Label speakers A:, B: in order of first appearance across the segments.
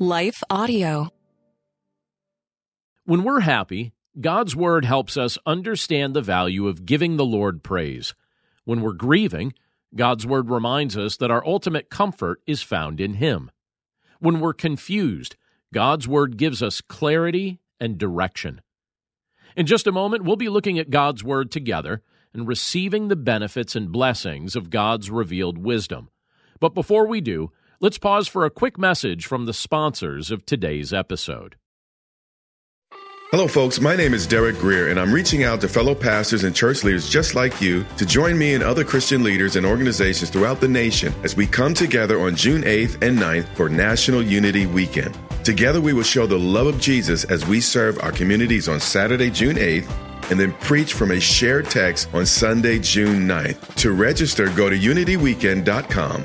A: Life Audio.
B: When we're happy, God's Word helps us understand the value of giving the Lord praise. When we're grieving, God's Word reminds us that our ultimate comfort is found in Him. When we're confused, God's Word gives us clarity and direction. In just a moment, we'll be looking at God's Word together and receiving the benefits and blessings of God's revealed wisdom. But before we do, let's pause for a quick message from the sponsors of today's episode.
C: Hello, folks. My name is Derek Greer, and I'm reaching out to fellow pastors and church leaders just like you to join me and other Christian leaders and organizations throughout the nation as we come together on June 8th and 9th for National Unity Weekend. Together, we will show the love of Jesus as we serve our communities on Saturday, June 8th, and then preach from a shared text on Sunday, June 9th. To register, go to unityweekend.com.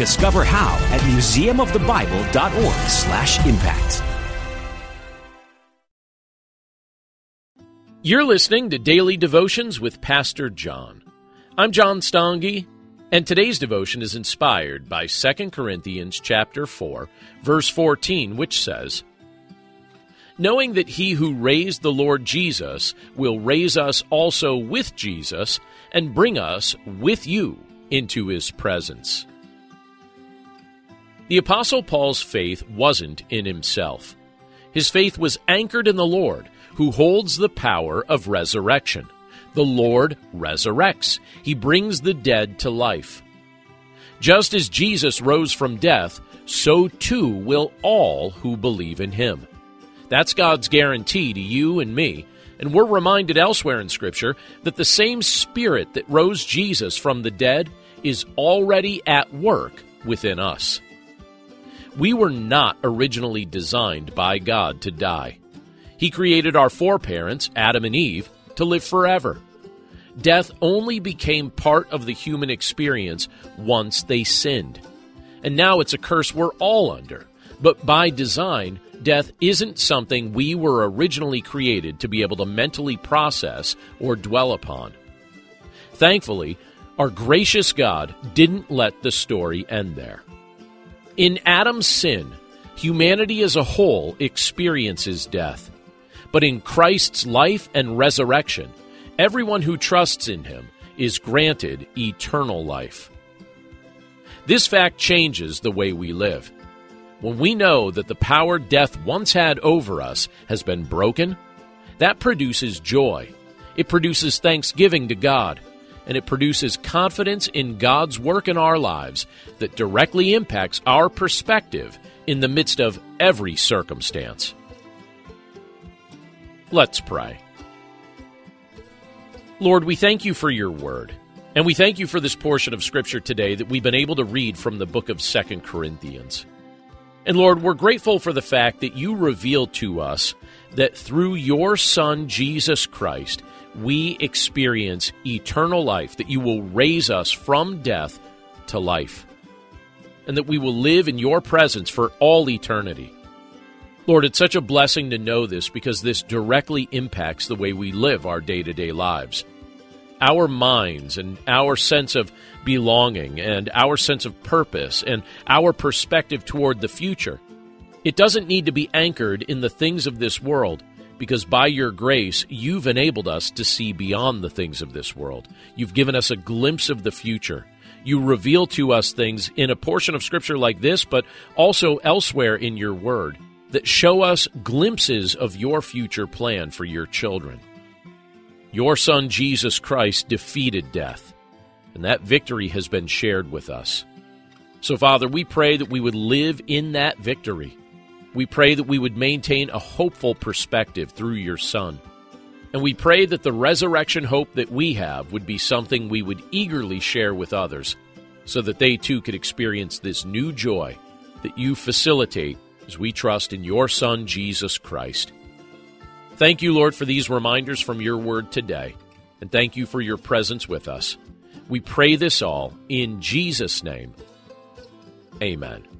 D: Discover how at museumofthebible.org/impact.
B: You're listening to Daily Devotions with Pastor John. I'm John Stange, and today's devotion is inspired by 2 Corinthians chapter 4, verse 14, which says, Knowing that he who raised the Lord Jesus will raise us also with Jesus and bring us with you into his presence. The Apostle Paul's faith wasn't in himself. His faith was anchored in the Lord who holds the power of resurrection. The Lord resurrects, He brings the dead to life. Just as Jesus rose from death, so too will all who believe in Him. That's God's guarantee to you and me. And we're reminded elsewhere in Scripture that the same Spirit that rose Jesus from the dead is already at work within us. We were not originally designed by God to die. He created our foreparents, Adam and Eve, to live forever. Death only became part of the human experience once they sinned. And now it's a curse we're all under. But by design, death isn't something we were originally created to be able to mentally process or dwell upon. Thankfully, our gracious God didn't let the story end there. In Adam's sin, humanity as a whole experiences death. But in Christ's life and resurrection, everyone who trusts in him is granted eternal life. This fact changes the way we live. When we know that the power death once had over us has been broken, that produces joy. It produces thanksgiving to God, and it produces confidence in God's work in our lives that directly impacts our perspective in the midst of every circumstance. Let's pray. Lord, we thank you for your word. And we thank you for this portion of Scripture today that we've been able to read from the book of Second Corinthians. And Lord, we're grateful for the fact that you reveal to us that through your Son, Jesus Christ, we experience eternal life, that you will raise us from death to life, and that we will live in your presence for all eternity. Lord, it's such a blessing to know this because this directly impacts the way we live our day to day lives. Our minds and our sense of belonging and our sense of purpose and our perspective toward the future. It doesn't need to be anchored in the things of this world because by your grace, you've enabled us to see beyond the things of this world. You've given us a glimpse of the future. You reveal to us things in a portion of Scripture like this, but also elsewhere in your Word that show us glimpses of your future plan for your children. Your Son Jesus Christ defeated death, and that victory has been shared with us. So, Father, we pray that we would live in that victory. We pray that we would maintain a hopeful perspective through your Son. And we pray that the resurrection hope that we have would be something we would eagerly share with others so that they too could experience this new joy that you facilitate as we trust in your Son, Jesus Christ. Thank you, Lord, for these reminders from your word today, and thank you for your presence with us. We pray this all in Jesus' name. Amen.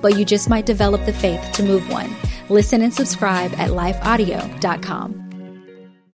A: but you just might develop the faith to move one. Listen and subscribe at lifeaudio.com.